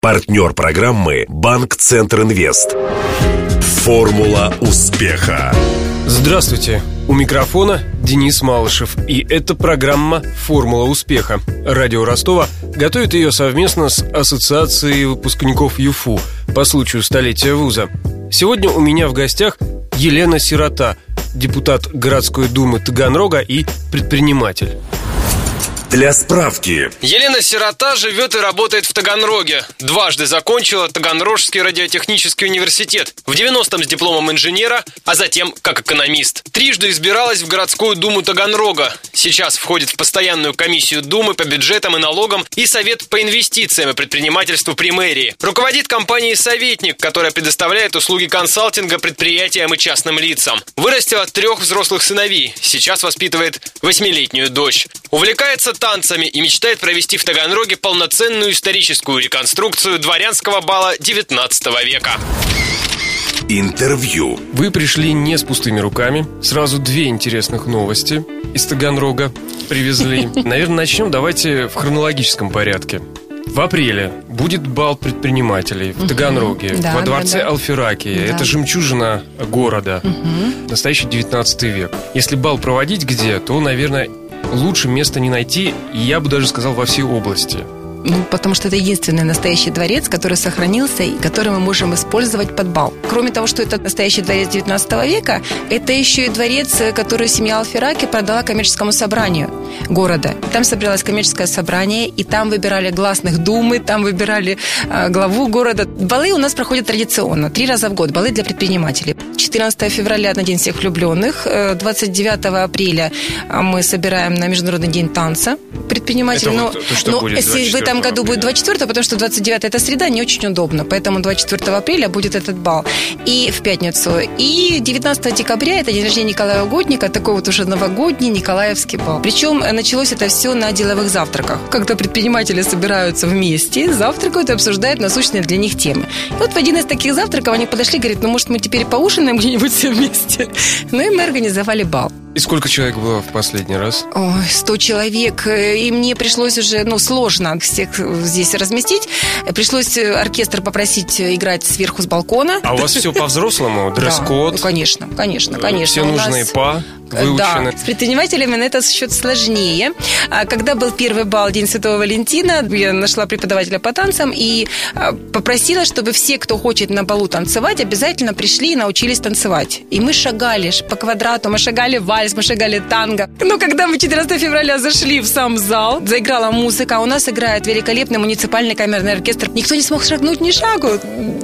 Партнер программы «Банк Центр Инвест». Формула успеха. Здравствуйте. У микрофона Денис Малышев. И это программа «Формула успеха». Радио Ростова готовит ее совместно с Ассоциацией выпускников ЮФУ по случаю столетия вуза. Сегодня у меня в гостях Елена Сирота, депутат городской думы Таганрога и предприниматель. Для справки. Елена Сирота живет и работает в Таганроге. Дважды закончила Таганрожский радиотехнический университет. В 90-м с дипломом инженера, а затем как экономист. Трижды избиралась в городскую думу Таганрога. Сейчас входит в постоянную комиссию думы по бюджетам и налогам и совет по инвестициям и предпринимательству при мэрии. Руководит компанией «Советник», которая предоставляет услуги консалтинга предприятиям и частным лицам. Вырастила трех взрослых сыновей. Сейчас воспитывает восьмилетнюю дочь. Увлекается танцами и мечтает провести в Таганроге полноценную историческую реконструкцию дворянского бала 19 века. Интервью. Вы пришли не с пустыми руками. Сразу две интересных новости из Таганрога привезли. Наверное, начнем давайте в хронологическом порядке. В апреле будет бал предпринимателей в Таганроге, Да, во дворце да, да. Алфераки. Да. Это жемчужина города. Настоящий 19 век. Если бал проводить где, то, наверное, лучше места не найти, я бы даже сказал, во всей области. Ну, потому что это единственный настоящий дворец, который сохранился и который мы можем использовать под бал. Кроме того, что это настоящий дворец 19 века, это еще и дворец, э, который семья Алфераки продала коммерческому собранию города. Там собиралось коммерческое собрание, и там выбирали гласных думы, там выбирали э, главу города. Балы у нас проходят традиционно, три раза в год, балы для предпринимателей. 14 февраля на День всех влюбленных, э, 29 апреля э, мы собираем на Международный день танца предпринимателей. Это Но- вот то, что но будет если в этом 24 году будет апреля. 24, потому что 29 это среда, не очень удобно. Поэтому 24 апреля будет этот бал. И в пятницу. И 19 декабря это день рождения Николая Угодника, такой вот уже новогодний Николаевский бал. Причем э, началось это все на деловых завтраках. Когда предприниматели собираются вместе, завтракают и обсуждают насущные для них темы. И вот в один из таких завтраков они подошли и говорят, ну, может, мы теперь поужинаем где-нибудь все вместе? Ну, и мы организовали бал. И сколько человек было в последний раз? Ой, 100 человек, э, и мне пришлось уже, ну, сложно всех здесь разместить. Пришлось э, оркестр попросить э, играть сверху с балкона. А у вас все по-взрослому? Да, Дресс-код? ну, конечно, конечно, конечно. Все У нужные нас- па выучены? Да, с предпринимателями на этот счет сложнее. А Когда был первый бал День Святого Валентина, я нашла преподавателя по танцам и а, попросила, чтобы все, кто хочет на балу танцевать, обязательно пришли и научились танцевать. И мы шагали по квадрату, мы шагали вальс, мы шагали танго. Но когда мы 14 февраля зашли в сам зал, заиграла музыка, у нас играет великолепный муниципальный камерный оркестр. Никто не смог шагнуть ни шагу.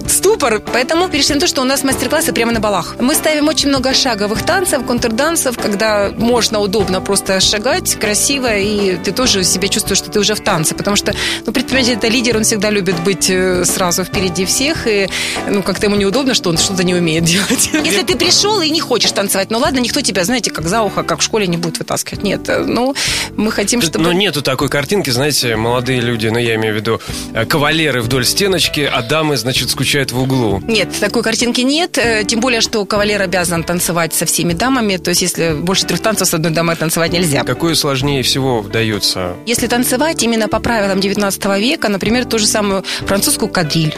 Ступор. Поэтому перешли на то, что у нас мастер-классы прямо на балах. Мы ставим очень много шаговых танцев, контрдансов, когда можно удобно просто шагать красиво, и ты тоже себя чувствуешь, что ты уже в танце. Потому что ну, предприниматель это лидер, он всегда любит быть э, сразу впереди всех, и ну, как-то ему неудобно, что он что-то не умеет делать. Если ты пришел и не хочешь танцевать, ну ладно, никто тебя, знаете, как за ухо, как в школе не будет вытаскивать. Нет, э, ну, мы хотим, чтобы... Но нету такой картинки, знаете, молодые люди, ну я имею в виду э, кавалеры вдоль стеночки, а дамы, значит, скучают в углу. Нет, такой картинки нет. Тем более, что кавалер обязан танцевать со всеми дамами. То есть, если больше трех танцев с одной дамой танцевать нельзя. Какое сложнее всего дается? Если танцевать именно по правилам 19 века, например, ту же самую французскую кадриль.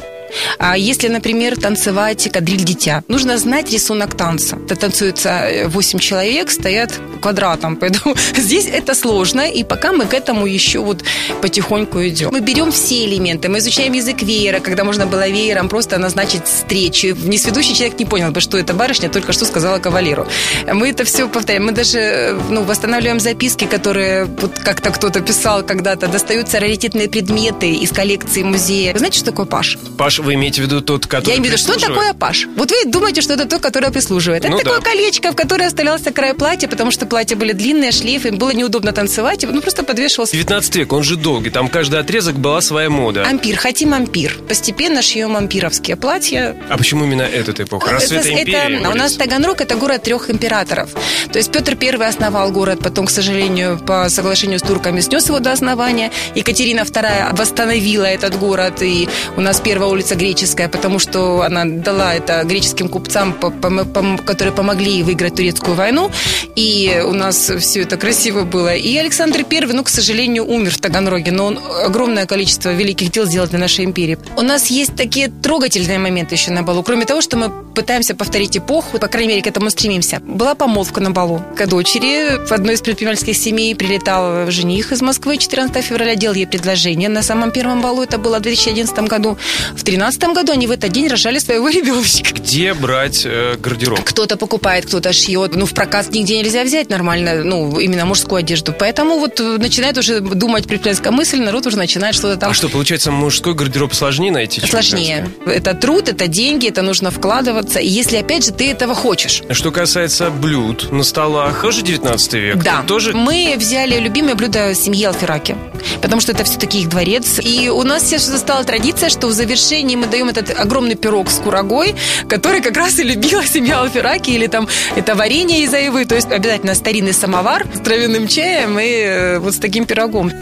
А если, например, танцевать кадриль дитя, нужно знать рисунок танца. Это танцуется 8 человек, стоят квадратом. Поэтому здесь это сложно, и пока мы к этому еще вот потихоньку идем. Мы берем все элементы, мы изучаем язык веера, когда можно было веером просто назначить встречу. Несведущий человек не понял бы, что эта барышня только что сказала кавалеру. Мы это все повторяем. Мы даже ну, восстанавливаем записки, которые вот как-то кто-то писал когда-то. Достаются раритетные предметы из коллекции музея. Вы знаете, что такое паш? Паш, вы имеете в виду тот, который Я имею в виду, что такое паш? Вот вы думаете, что это тот, который прислуживает. Это Ну такое да. колечко, в которое оставлялся край платья, потому что платья были длинные, шлейфы, им было неудобно танцевать, ну просто подвешивался 19 век, он же долгий, там каждый отрезок была своя мода. Ампир, хотим ампир. Постепенно шьем ампировские платья. А почему именно этот эпоха? Расцвет Это- империи? это- у нас. Таганрог это город трех императоров. То есть Петр I основал город, потом, к сожалению, по соглашению с турками снес его до основания. Екатерина II восстановила этот город, и у нас первая улица греческая, потому что она дала это греческим купцам, которые помогли выиграть турецкую войну. И у нас все это красиво было. И Александр I, ну, к сожалению, умер в Таганроге, но он огромное количество великих дел сделал для нашей империи. У нас есть такие трогательные моменты еще на балу. Кроме того, что мы пытаемся повторить эпоху, по крайней мере, к этому стремимся. Была помолвка на балу. К дочери в одной из предпринимательских семей прилетал жених из Москвы 14 февраля, делал ей предложение на самом первом балу. Это было в 2011 году. В 2013 году они в этот день рожали своего ребеночка. Где брать э, гардероб? Кто-то покупает, кто-то шьет. Ну, в прокат нигде нельзя взять нормально, ну, именно мужскую одежду. Поэтому вот начинает уже думать предпринимательская мысль, народ уже начинает что-то там... А что, получается, мужской гардероб сложнее найти? Сложнее. Это труд, это деньги, это нужно вкладываться. И если, опять же, ты этого хочешь. Что касается блюд на столах, тоже 19 век? Да. Тоже... Мы взяли любимое блюдо семьи Алфераки, потому что это все-таки их дворец. И у нас сейчас стала традиция, что в завершении мы даем этот огромный пирог с курагой, который как раз и любила семья Алфераки, или там это варенье из айвы, то есть обязательно старинный самовар с травяным чаем и э, вот с таким пирогом.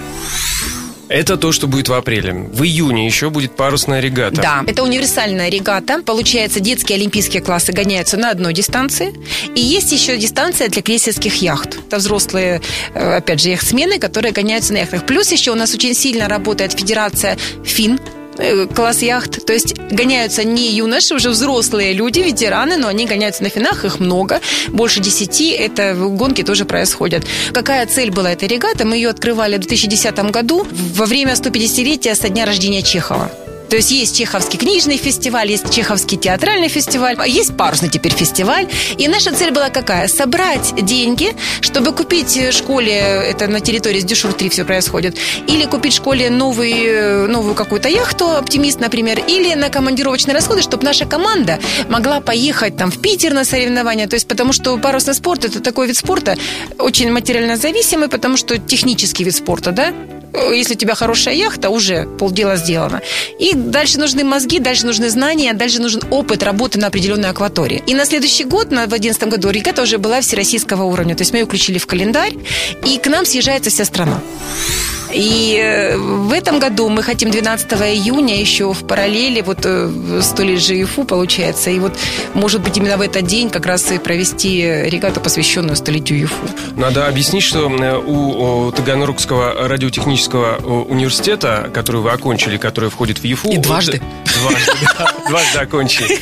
Это то, что будет в апреле. В июне еще будет парусная регата. Да, это универсальная регата. Получается, детские олимпийские классы гоняются на одной дистанции. И есть еще дистанция для крейсерских яхт. Это взрослые, э, опять же, яхтсмены, которые гоняются на яхтах. Плюс еще у нас очень сильно работает федерация ФИН, класс яхт. То есть гоняются не юноши, уже взрослые люди, ветераны, но они гоняются на финах, их много, больше десяти. Это гонки тоже происходят. Какая цель была этой регаты? Мы ее открывали в 2010 году во время 150-летия со дня рождения Чехова. То есть есть Чеховский книжный фестиваль, есть Чеховский театральный фестиваль, есть парусный теперь фестиваль. И наша цель была какая? Собрать деньги, чтобы купить школе, это на территории с Дюшур-3 все происходит, или купить школе новый, новую какую-то яхту, оптимист, например, или на командировочные расходы, чтобы наша команда могла поехать там в Питер на соревнования. То есть потому что парусный спорт это такой вид спорта очень материально зависимый, потому что технический вид спорта, да, если у тебя хорошая яхта, уже полдела сделано. И дальше нужны мозги, дальше нужны знания, дальше нужен опыт работы на определенной акватории. И на следующий год, на, в 2011 году, регата уже была всероссийского уровня. То есть мы ее включили в календарь, и к нам съезжается вся страна. И э, в этом году мы хотим 12 июня еще в параллели, вот э, сто лет ЖИФУ получается, и вот, может быть, именно в этот день как раз и провести регату, посвященную столетию ЮФУ. Надо объяснить, что э, у Таганрогского радиотехнического университета, который вы окончили, который входит в ЮФУ... И дважды. Дважды, да, дважды окончили.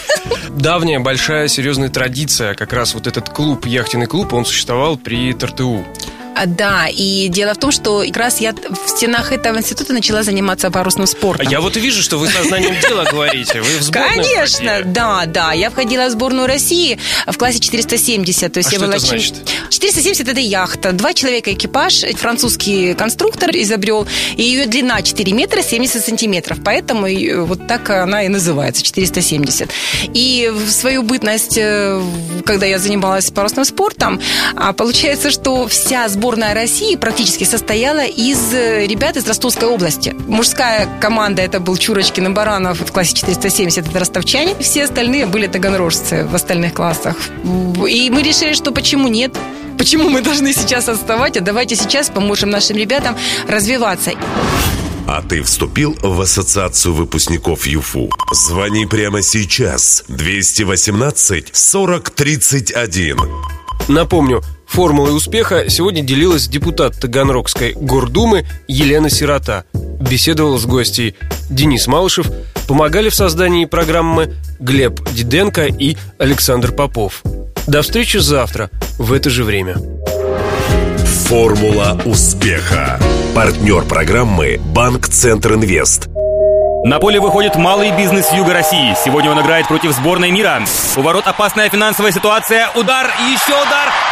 Давняя, большая, серьезная традиция, как раз вот этот клуб, яхтенный клуб, он существовал при ТРТУ. А, да, и дело в том, что как раз я в стенах этого института начала заниматься парусным спортом. Я вот вижу, что вы сознанием дела говорите. Вы в сборную Конечно, входили. да, да. Я входила в сборную России в классе 470. То есть а я что была это значит? 470 это яхта. Два человека экипаж. Французский конструктор изобрел. И ее длина 4 метра 70 сантиметров. Поэтому вот так она и называется, 470. И в свою бытность, э, когда я занималась парусным спортом, а получается, что вся сборная сборная России практически состояла из э, ребят из Ростовской области. Мужская команда это был Чурочкин и Баранов в классе 470, это ростовчане. Все остальные были таганрожцы в остальных классах. И мы решили, что почему нет? Почему мы должны сейчас отставать? А давайте сейчас поможем нашим ребятам развиваться. А ты вступил в ассоциацию выпускников ЮФУ? Звони прямо сейчас. 218 40 31. Напомню, формулой успеха сегодня делилась депутат Таганрогской гордумы Елена Сирота. Беседовал с гостей Денис Малышев, помогали в создании программы Глеб Диденко и Александр Попов. До встречи завтра в это же время. Формула успеха. Партнер программы Банк Центр Инвест. На поле выходит малый бизнес Юга России. Сегодня он играет против сборной мира. У ворот опасная финансовая ситуация. Удар и еще удар.